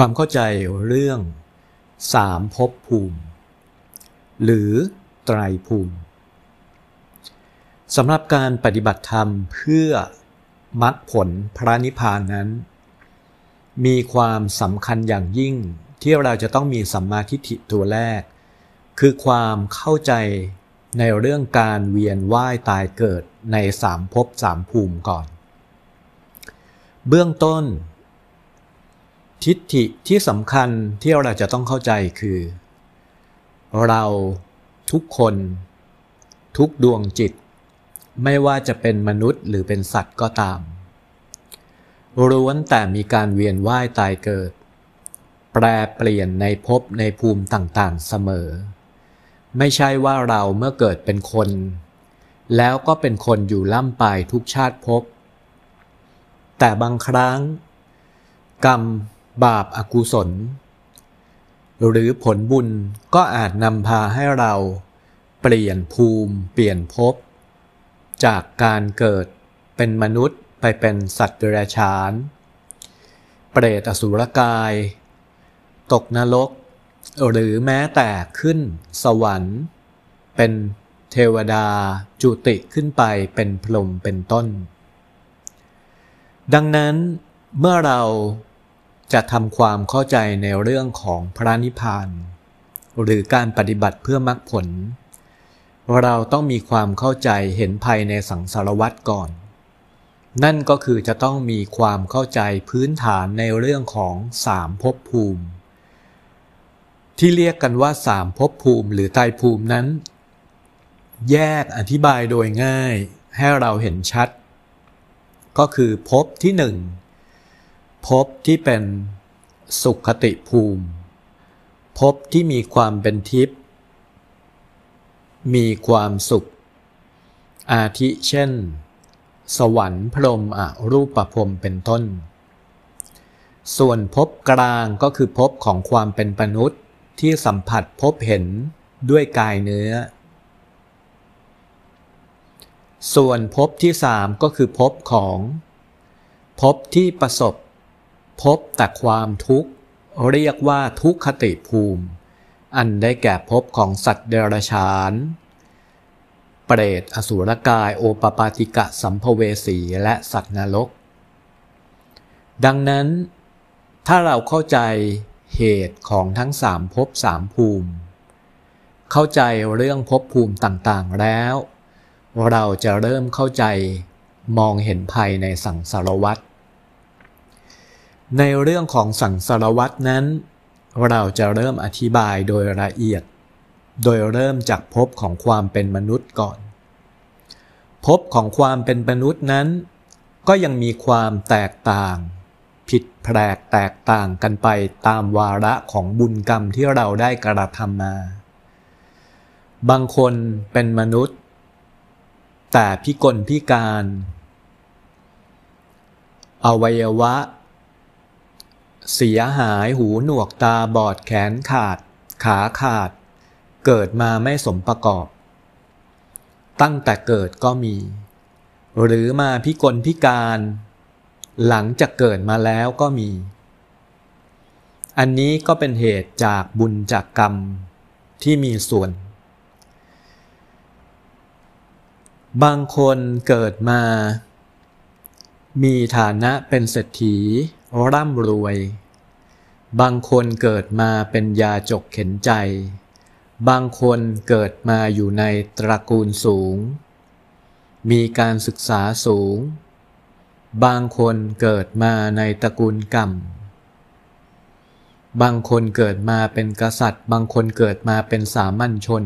ความเข้าใจเรื่องสามภพภูมิ หรือไตรภูมิสำหรับการปฏิบัติธรรมเพื่อมรรคผลพระนิพพานนั้น มีความสำคัญอย่างยิ่งที่เราจะต้องมีสัมมาทิฏฐิตัวแรก คือความเข้าใจในเรื่องการเวียนว่ายตายเกิดในสามภพสามภูมิก่อน เบื้องต้น ทิฏฐิที่สำคัญที่เราจะต้องเข้าใจคือ เราทุกคน ทุกดวงจิต ไม่ว่าจะเป็นมนุษย์หรือเป็นสัตว์ก็ตามล้วนแต่มีการเวียนว่ายตายเกิด แปรเปลี่ยนในภพในภูมิต่างๆเสมอ ไม่ใช่ว่าเราเมื่อเกิดเป็นคน แล้วก็เป็นคนอยู่ล่ำไปทุกชาติภพแต่บางครั้ง กรรม บาปอากุศล หรือผลบุญก็อาจนำพาให้เราเปลี่ยนภูมิเปลี่ยนภพ จากการเกิดเป็นมนุษย์ไปเป็นสัตว์เดรัจฉาน เปรตอสุรกาย ตกนรก หรือแม้แต่ขึ้นสวรรค์ เป็นเทวดาจุติขึ้นไปเป็นพรหมเป็นต้น ดังนั้นเมื่อเรา จะทำความเข้าใจในเรื่องของพระนิพพาน หรือการปฏิบัติเพื่อมรรคผล เราต้องมีความเข้าใจเห็นภัยในสังสารวัฏก่อน นั่นก็คือจะต้องมีความเข้าใจพื้นฐานในเรื่องของสามภพภูมิ ที่เรียกกันว่าสามภพภูมิหรือไตรภูมินั้น แยกอธิบายโดยง่ายให้เราเห็นชัด ก็คือภพที่หนึ่ง ภพที่เป็นสุขติภูมิภพที่มีความเป็นทิพย์มีความสุข อาทิเช่น สวรรค์พรมอรูปประพรมเป็นต้น ส่วนภพกลางก็คือภพของความเป็นมนุษย์ที่สัมผัสพบเห็นด้วยกายเนื้อ ส่วนภพที่สามก็คือภพของภพที่ประสบ พบแต่ความทุกข์ เรียกว่าทุกขติภูมิ อันได้แก่ภพของสัตว์เดรัจฉาน เปรตอสุรกายโอปปาติกะสัมภเวสีและสัตว์นรก ดังนั้น ถ้าเราเข้าใจเหตุของทั้งสามภพสามภูมิ เข้าใจเรื่องภพภูมิต่างๆแล้ว เราจะเริ่มเข้าใจมองเห็นภัยในสังสารวัฏ ในเรื่องของสังสารวัฏนั้น เราจะเริ่มอธิบายโดยละเอียด โดยเริ่มจากภพของความเป็นมนุษย์ก่อนภพของความเป็นมนุษย์นั้น ก็ยังมีความแตกต่าง ผิดแปลกแตกต่างกันไปตามวาระของบุญกรรมที่เราได้กระทำมา บางคนเป็นมนุษย์ แต่พิกลพิการ อวัยวะ เสียหายหูหนวกตาบอดแขนขาด ขาขาด เกิดมาไม่สมประกอบ ตั้งแต่เกิดก็มี หรือมาพิกลพิการ หลังจากเกิดมาแล้วก็มี อันนี้ก็เป็นเหตุจากบุญจากกรรมที่มีส่วน บางคนเกิดมา มีฐานะเป็นเศรษฐี ร่ำรวย บางคนเกิดมาเป็นยาจกเข็นใจ บางคนเกิดมาอยู่ในตระกูลสูง มีการศึกษาสูง บางคนเกิดมาในตระกูลกรรมบางคนเกิดมาเป็นกษัตริย์ บางคนเกิดมาเป็นสามัญชน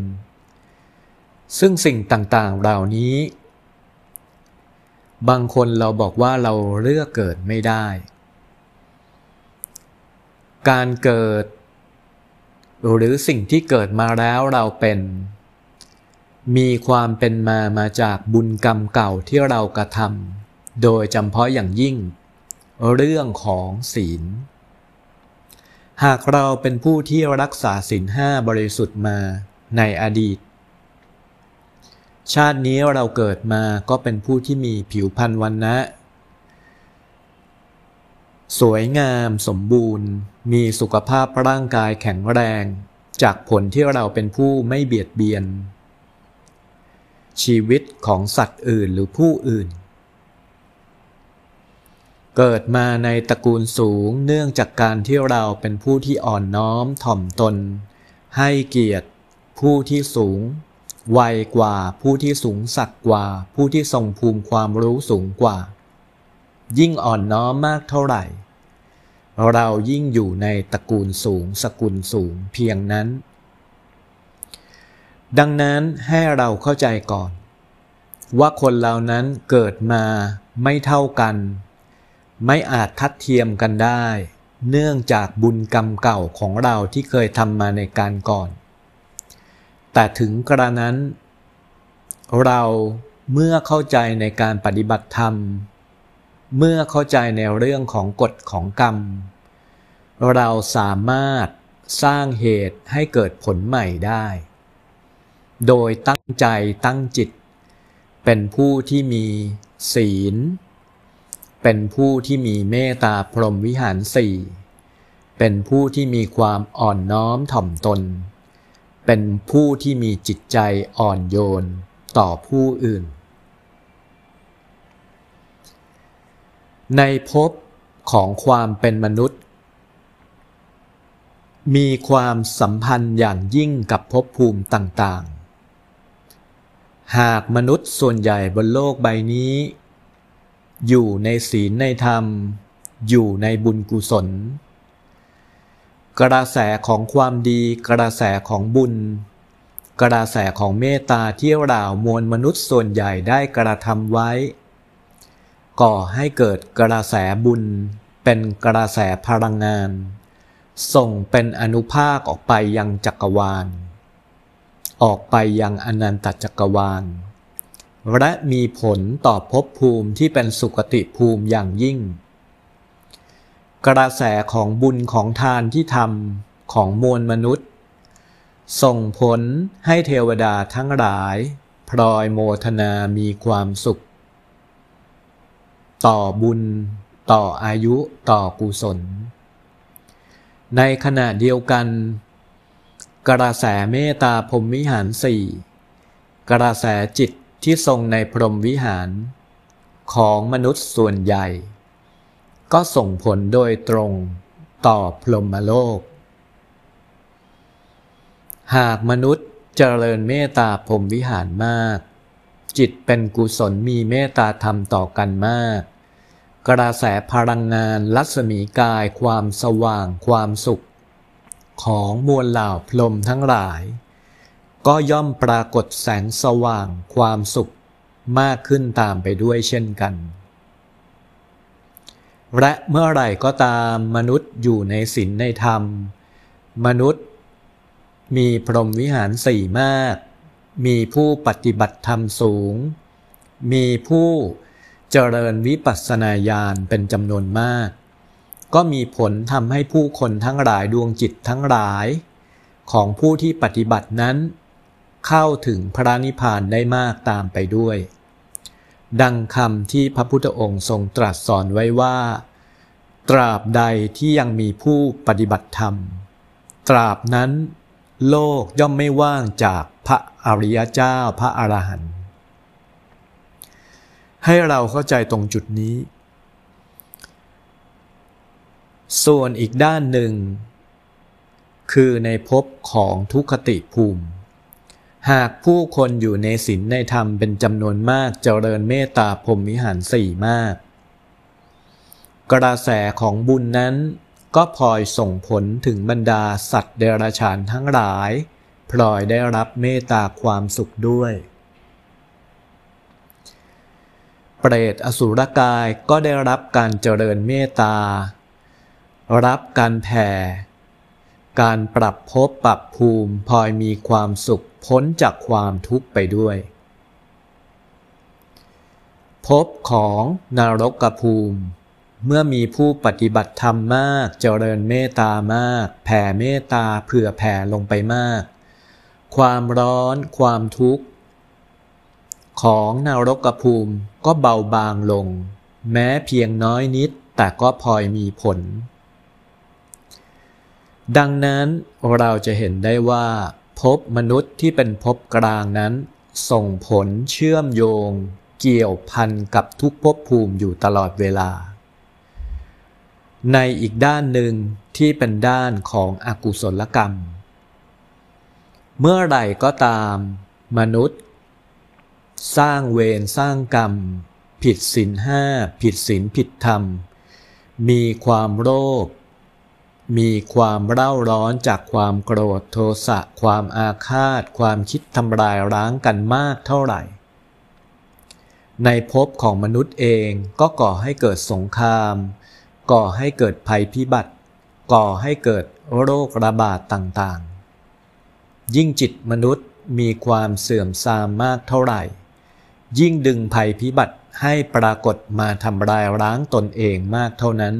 ซึ่งสิ่งต่างๆเหล่านี้ บางคนเราบอกว่าเราเลือกเกิดไม่ได้ การเกิด หรือสิ่งที่เกิดมาแล้วเราเป็น มีความเป็นมามาจากบุญกรรมเก่าที่เรากระทำโดยจำเพาะอย่างยิ่ง เรื่องของศีล หากเราเป็นผู้ที่รักษาศีลห้าบริสุทธิ์มาในอดีต ชาตินี้เราเกิดมาก็เป็นผู้ที่มีผิวพรรณวันนะ สวยงาม สมบูรณ์ มีสุขภาพร่างกายแข็งแรง จากผลที่เราเป็นผู้ไม่เบียดเบียน ชีวิตของสัตว์อื่นหรือผู้อื่น เกิดมาในตระกูลสูงเนื่องจากการที่เราเป็นผู้ที่อ่อนน้อมถ่อมตน ให้เกียรติ ผู้ที่สูง วัยกว่าผู้ที่สูงสักกว่า ผู้ที่ทรงภูมิความรู้สูงกว่า ยิ่งอ่อนน้อมมากเท่าไหร่ เรายิ่งอยู่ในตระกูลสูง สกุลสูงเพียงนั้น ดังนั้นให้เราเข้าใจก่อน ว่าคนเหล่านั้นเกิดมาไม่เท่ากัน ไม่อาจทัดเทียมกันได้ เนื่องจากบุญกรรมเก่าของเราที่เคยทำมาในการก่อน แต่ถึงกระนั้น เราเมื่อเข้าใจในการปฏิบัติธรรม เมื่อเข้าใจในเรื่องของกฎของกรรม เราสามารถสร้างเหตุให้เกิดผลใหม่ได้ โดยตั้งใจตั้งจิต เป็นผู้ที่มีศีล เป็นผู้ที่มีเมตตาพรหมวิหารสี่เป็นผู้ที่มีความอ่อนน้อมถ่อมตน เป็นผู้ที่มีจิตใจอ่อนโยนต่อผู้อื่น ในภพของความเป็นมนุษย์ มีความสัมพันธ์อย่างยิ่งกับภพภูมิต่างๆ หากมนุษย์ส่วนใหญ่บนโลกใบนี้ อยู่ในศีลในธรรม อยู่ในบุญกุศล กระแสของความดีกระแสของบุญ กระแสของเมตตาที่เรามวลมนุษย์ส่วนใหญ่ได้กระทำไว้ ก่อให้เกิดกระแสบุญ เป็นกระแสพลังงาน ส่งเป็นอนุภาคออกไปยังจักรวาล ออกไปยังอนันตจักรวาล และมีผลต่อภพภูมิที่เป็นสุคติภูมิอย่างยิ่ง กระแสของบุญของทานที่ทำของมวลมนุษย์ ส่งผลให้เทวดาทั้งหลาย พลอยโมทนามีความสุข ต่อบุญ ต่ออายุ ต่อกุศล ในขณะเดียวกัน กระแสเมตตาพรมวิหารสี่กระแสจิตที่ทรงในพรหมวิหาร ของมนุษย์ส่วนใหญ่ ก็ส่งผลโดยตรงต่อพรหมโลก หากมนุษย์เจริญเมตตาพรมวิหารมาก จิตเป็นกุศลมีเมตตาธรรมต่อกันมาก กระแสพลังงานรัศมีกายความสว่างความสุข ของมวลเหล่าพรมทั้งหลาย ก็ย่อมปรากฏแสงสว่างความสุขมากขึ้นตามไปด้วยเช่นกัน และเมื่อไหร่ก็ตามมนุษย์อยู่ในศีลในธรรม มนุษย์ มีพรหมวิหารสี่มาก มีผู้ปฏิบัติธรรมสูง มีผู้ เจริญวิปัสสนาญาณเป็นจำนวนมาก ก็มีผลทำให้ผู้คนทั้งหลายดวงจิตทั้งหลาย ของผู้ที่ปฏิบัตินั้น เข้าถึงพระนิพพานได้มากตามไปด้วย ดังคำที่พระพุทธองค์ทรงตรัสสอนไว้ว่า ตราบใดที่ยังมีผู้ปฏิบัติธรรม ตราบนั้น โลกย่อมไม่ว่างจากพระอริยเจ้าพระอรหันต์ ให้เราเข้าใจตรงจุดนี้ ส่วนอีกด้านหนึ่ง คือในภพของทุคติภูมิ หากผู้คนอยู่ในศีลในธรรมเป็นจำนวนมากเจริญเมตตาพรมิหารสี่มาก กระแสของบุญนั้นก็พลอยส่งผลถึงบรรดาสัตว์เดรัจฉานทั้งหลาย พลอยได้รับเมตตาความสุขด้วย เปรตอสุรกายก็ได้รับการเจริญเมตตา รับการแผ่ การปรับภพปรับภูมิพลอยมีความสุขพ้นจากความทุกข์ไปด้วยภพของนรกภูมิ เมื่อมีผู้ปฏิบัติธรรมมาก เจริญเมตตามาก แผ่เมตตาเผื่อแผ่ลงไปมาก ความร้อน ความทุกข์ ของนรกภูมิก็เบาบางลง แม้เพียงน้อยนิดแต่ก็พลอยมีผล ดังนั้นเราจะเห็นได้ว่าพบมนุษย์ที่เป็นพบกลางนั้น ส่งผลเชื่อมโยง เกี่ยวพันกับทุกภพภูมิอยู่ตลอดเวลา ในอีกด้านหนึ่งที่เป็นด้านของอกุศลกรรม เมื่อไหร่ก็ตาม มนุษย์ สร้างเวรสร้างกรรม ผิดศีลห้าผิดศีลผิดธรรม มีความโลภมีความเร่าร้อนจากความโกรธโทสะความอาฆาต ความคิดทำลายร้างกันมากเท่าไหร่ ในภพของมนุษย์เองก็ก่อให้เกิดสงคราม ก่อให้เกิดภัยพิบัติ ก่อให้เกิดโรคระบาดต่างๆ ยิ่งจิตมนุษย์มีความเสื่อมทรามมากเท่าไหร่ ยิ่งดึงภัยพิบัติให้ปรากฏมาทำลายร้างตนเองมากเท่านั้น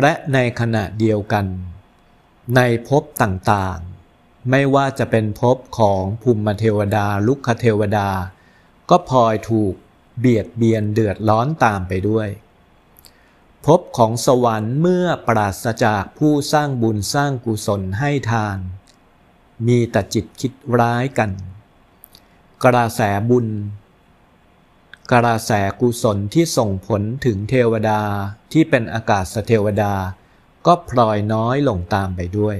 และในขณะเดียวกัน ในภพต่างๆ ไม่ว่าจะเป็นภพของภูมิเทวดาลุกคเทวดา ก็พลอยถูกเบียดเบียนเดือดร้อนตามไปด้วยภพของสวรรค์เมื่อปราศจากผู้สร้างบุญสร้างกุศลให้ทาน มีแต่จิตคิดร้ายกัน กระแสบุญ กระแสกุศลที่ส่งผลถึงเทวดาที่เป็นอากาศเทวดา ก็พลอยน้อยลงตามไปด้วย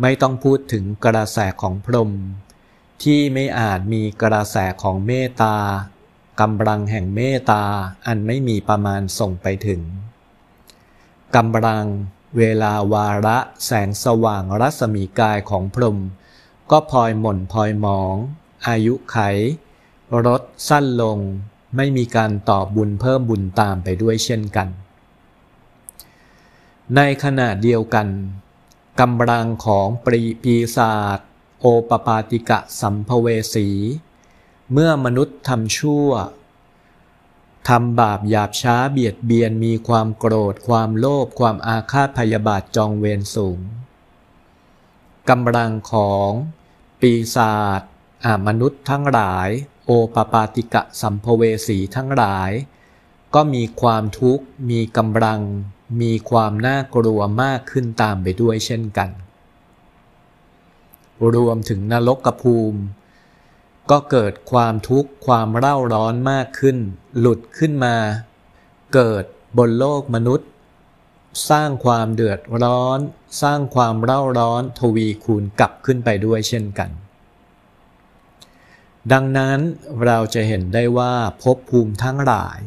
ไม่ต้องพูดถึงกระแสของพรหมที่ไม่อาจมีกระแสของเมตตากำลังแห่งเมตตาอันไม่มีประมาณส่งไปถึงกำลังเวลาวาระแสงสว่างรัศมีกายของพรหม ก็พลอยหม่นพลอยหมอง อายุไขลดสั้นลง ไม่มีการตอบบุญเพิ่มบุญตามไปด้วยเช่นกัน ในขณะเดียวกันกำลังของปรีปีศาจโอปปาติกะสัมภเวสี เมื่อมนุษย์ทำชั่วทำบาปหยาบช้าเบียดเบียนมีความโกรธ ความโลภความอาฆาตพยาบาทจองเวรสูงกำลังของ ปีศาจมนุษย์ทั้งหลาย โอปปาติกะสัมภเวสีทั้งหลาย ก็มีความทุกข์ มีกำลัง มีความน่ากลัวมากขึ้นตามไปด้วยเช่นกัน รวมถึงนรกกภูมิ ก็เกิดความทุกข์ความเร่าร้อนมากขึ้น หลุดขึ้นมา เกิดบนโลกมนุษย์ สร้างความเดือดร้อน สร้างความเร่าร้อนทวีคูณกลับขึ้นไปด้วยเช่นกัน ดังนั้นเราจะเห็นได้ว่าภพภูมิทั้งหลาย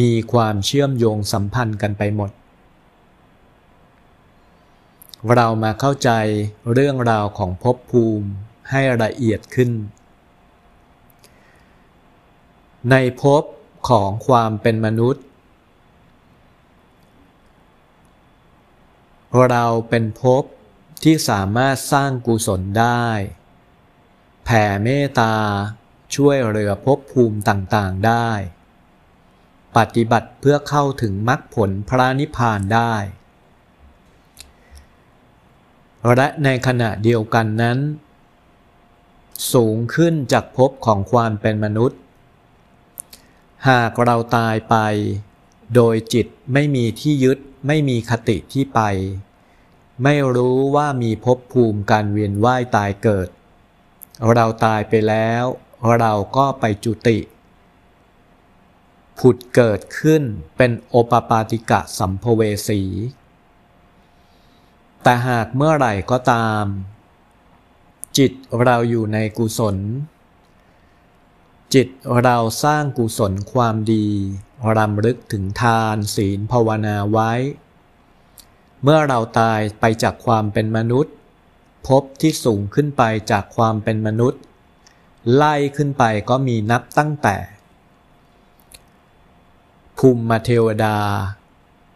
มีความเชื่อมโยงสัมพันธ์กันไปหมด เรามาเข้าใจเรื่องราวของภพภูมิให้ละเอียดขึ้น ในภพของความเป็นมนุษย์ เราเป็นภพที่สามารถสร้างกุศลได้ แผ่เมตตาช่วยเหลือภพภูมิต่างๆได้ ปฏิบัติเพื่อเข้าถึงมรรคผลพระนิพพานได้ และในขณะเดียวกันนั้น สูงขึ้นจากภพของความเป็นมนุษย์ หากเราตายไป โดยจิตไม่มีที่ยึดไม่มีคติที่ไป ไม่รู้ว่ามีภพภูมิการเวียนว่ายตายเกิด เราตายไปแล้ว เราก็ไปจุติ ผุดเกิดขึ้นเป็นโอปปาติกะสัมภเวสี แต่หากเมื่อไหร่ก็ตาม จิตเราอยู่ในกุศล จิตเราสร้างกุศลความดีรำลึกถึงทานศีลภาวนาไว้ เมื่อเราตายไปจากความเป็นมนุษย์ภพที่สูงขึ้นไปจากความเป็นมนุษย์ ไล่ขึ้นไปก็มีนับตั้งแต่ ภูมิมาเทวดา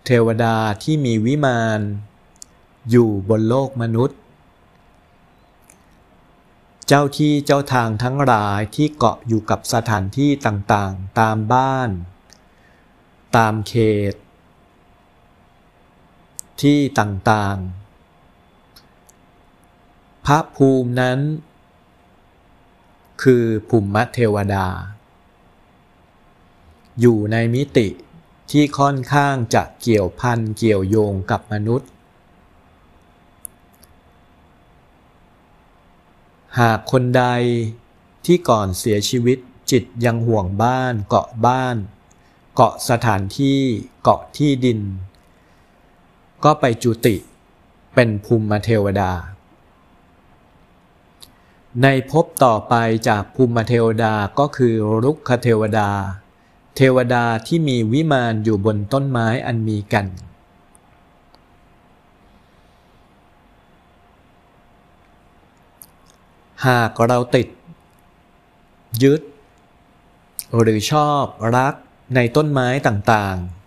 เทวดาที่มีวิมาน อยู่บนโลกมนุษย์ เจ้าที่เจ้าทางทั้งหลายที่เกาะอยู่กับสถานที่ต่างๆ ตามบ้าน ตามเขต ที่ต่างๆ พระภูมินั้น คือภูมิเทวดา อยู่ในมิติที่ค่อนข้างจะเกี่ยวพันเกี่ยวโยงกับมนุษย์ หากคนใดที่ก่อนเสียชีวิตจิตยังห่วงบ้านเกาะบ้าน เกาะสถานที่เกาะที่ดิน ก็ไปจุติเป็นภูมิเทวดา ในภพต่อไปจากภูมิเทวดาก็คือรุกขเทวดา เทวดาที่มีวิมานอยู่บนต้นไม้อันมีกัน หากเราติด ยึด หรือชอบรักในต้นไม้ต่างๆ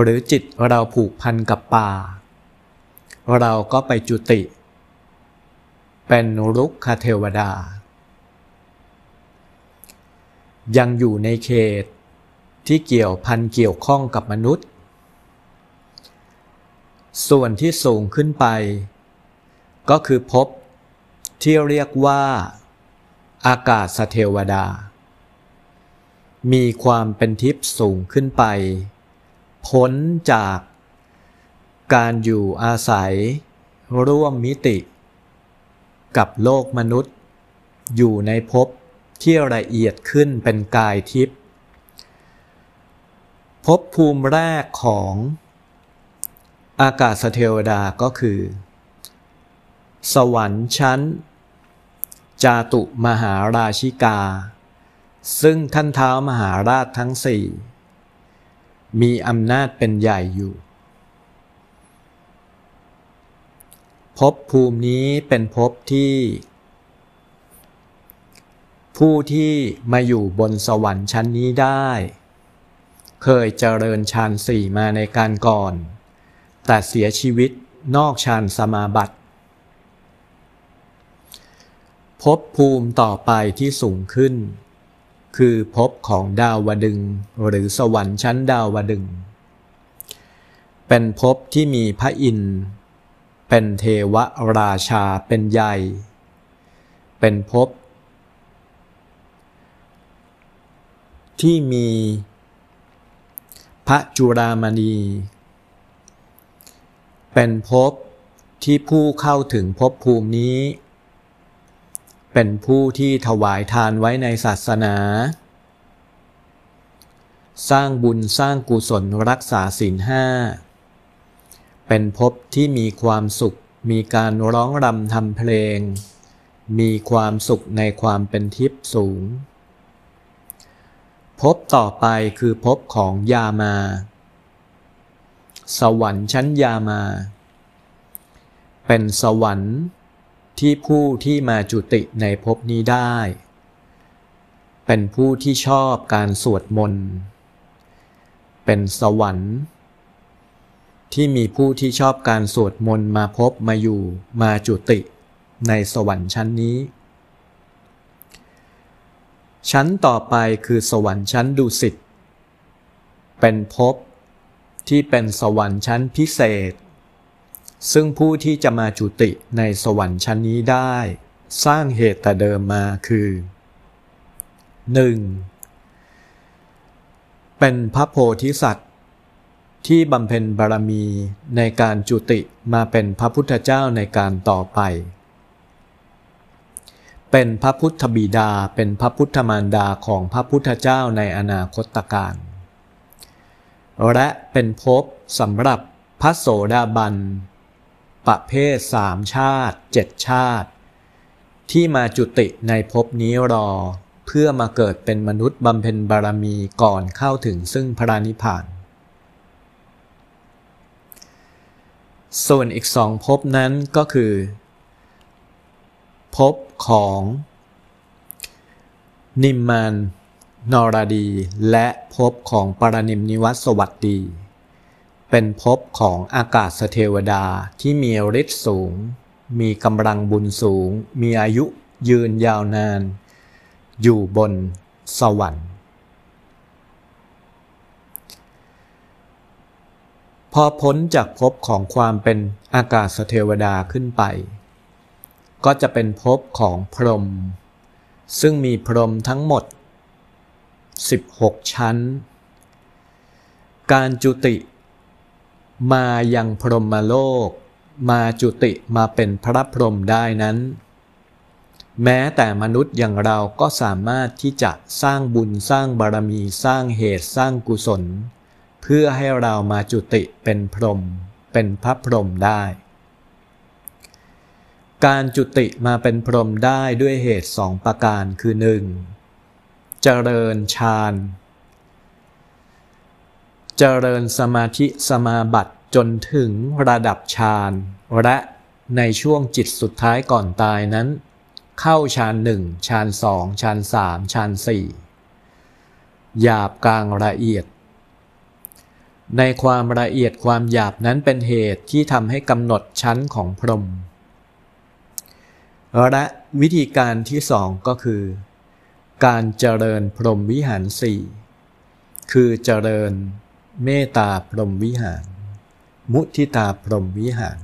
หรือจิตเราผูกพันกับป่า เราก็ไปจุติ เป็นรุกขเทวดา ยังอยู่ในเขตที่เกี่ยวพันเกี่ยวข้องกับมนุษย์ ส่วนที่สูงขึ้นไป ก็คือพบที่เรียกว่าอากาศเทวดา มีความเป็นทิพย์สูงขึ้นไป พ้นจากการอยู่อาศัย ร่วมมิติ กับโลกมนุษย์ อยู่ในภพที่ละเอียดขึ้นเป็นกายทิพย์ภพภูมิแรกของอากาศเทวดาก็คือ สวรรค์ชั้น จาตุมหาราชิกา ซึ่งท่านเท้ามหาราชทั้งสี่ มีอำนาจเป็นใหญ่อยู่ภพภูมินี้เป็นภพที่ ผู้ที่มาอยู่บนสวรรค์ชั้นนี้ได้ เคยเจริญฌานสี่มาในการก่อน แต่เสียชีวิตนอกฌานสมาบัติภพภูมิต่อไปที่สูงขึ้น คือภพของดาวดึงหรือสวรรค์ชั้นดาวดึง เป็นภพที่มีพระอินทร์เป็นเทวราชาเป็นใหญ่ เป็นภพที่มีพระจุรามณี เป็นภพที่ผู้เข้าถึงภพภูมินี้ เป็นผู้ที่ถวายทานไว้ในศาสนา สร้างบุญสร้างกุศลรักษาศีลห้า เป็นภพที่มีความสุข มีการร้องรำทำเพลง มีความสุขในความเป็นทิพย์สูง ภพต่อไปคือภพของยามา สวรรค์ชั้นยามา เป็นสวรรค์ ที่ผู้ที่มาจุติในภพนี้ได้ เป็นผู้ที่ชอบการสวดมนต์ เป็นสวรรค์ ที่มีผู้ที่ชอบการสวดมนต์มาพบมาอยู่มาจุติในสวรรค์ชั้นนี้ ชั้นต่อไปคือสวรรค์ชั้นดุสิต เป็นภพที่เป็นสวรรค์ชั้นพิเศษ ซึ่งผู้ที่จะมาจุติในสวรรค์ชั้นนี้ได้ สร้างเหตุแต่เดิมมาคือ 1. เป็นพระโพธิสัตว์ ที่บำเพ็ญบารมีในการจุติมาเป็นพระพุทธเจ้าในการต่อไป เป็นพระพุทธบิดาเป็นพระพุทธมารดาของพระพุทธเจ้าในอนาคตการ และเป็นภพสำหรับพระโสดาบัน ประเภทสามชาติเจ็ดชาติ ที่มาจุติในภพนี้รอ เพื่อมาเกิดเป็นมนุษย์บำเพ็ญบารมีก่อนเข้าถึงซึ่งพระนิพพาน ส่วนอีกสองภพนั้นก็คือภพของ นิมมานนรดี และภพของปรนิมนิวัตสวัสดี เป็นภพของอากาศเทวดาที่มีฤทธิ์สูง มีกำลังบุญสูง มีอายุยืนยาวนาน อยู่บนสวรรค์ พอพ้นจากภพของความเป็นอากาศเทวดาขึ้นไป ก็จะเป็นภพของพรหมซึ่งมีพรหมทั้งหมด 16 ชั้น การจุติ มายังพรหมโลก มาจุติมาเป็นพระพรหมได้นั้น แม้แต่มนุษย์อย่างเราก็สามารถที่จะสร้างบุญสร้างบารมีสร้างเหตุสร้างกุศล เพื่อให้เรามาจุติเป็นพรหมเป็นพระพรหมได้ การจุติมาเป็นพรหมได้ด้วยเหตุสองประการคือหนึ่งเจริญฌาน เจริญสมาธิสมาบัติจนถึงระดับฌานและในช่วงจิตสุดท้ายก่อนตายนั้น เข้าฌานหนึ่งฌานสองฌานสามฌานสี่หยาบกลางละเอียด ในความละเอียดความหยาบนั้นเป็นเหตุที่ทำให้กำหนดชั้นของพรหมและวิธีการที่สองก็คือ การเจริญพรหมวิหารสี่คือเจริญ เมตตาพรหมวิหาร มุทิตาพรหมวิหาร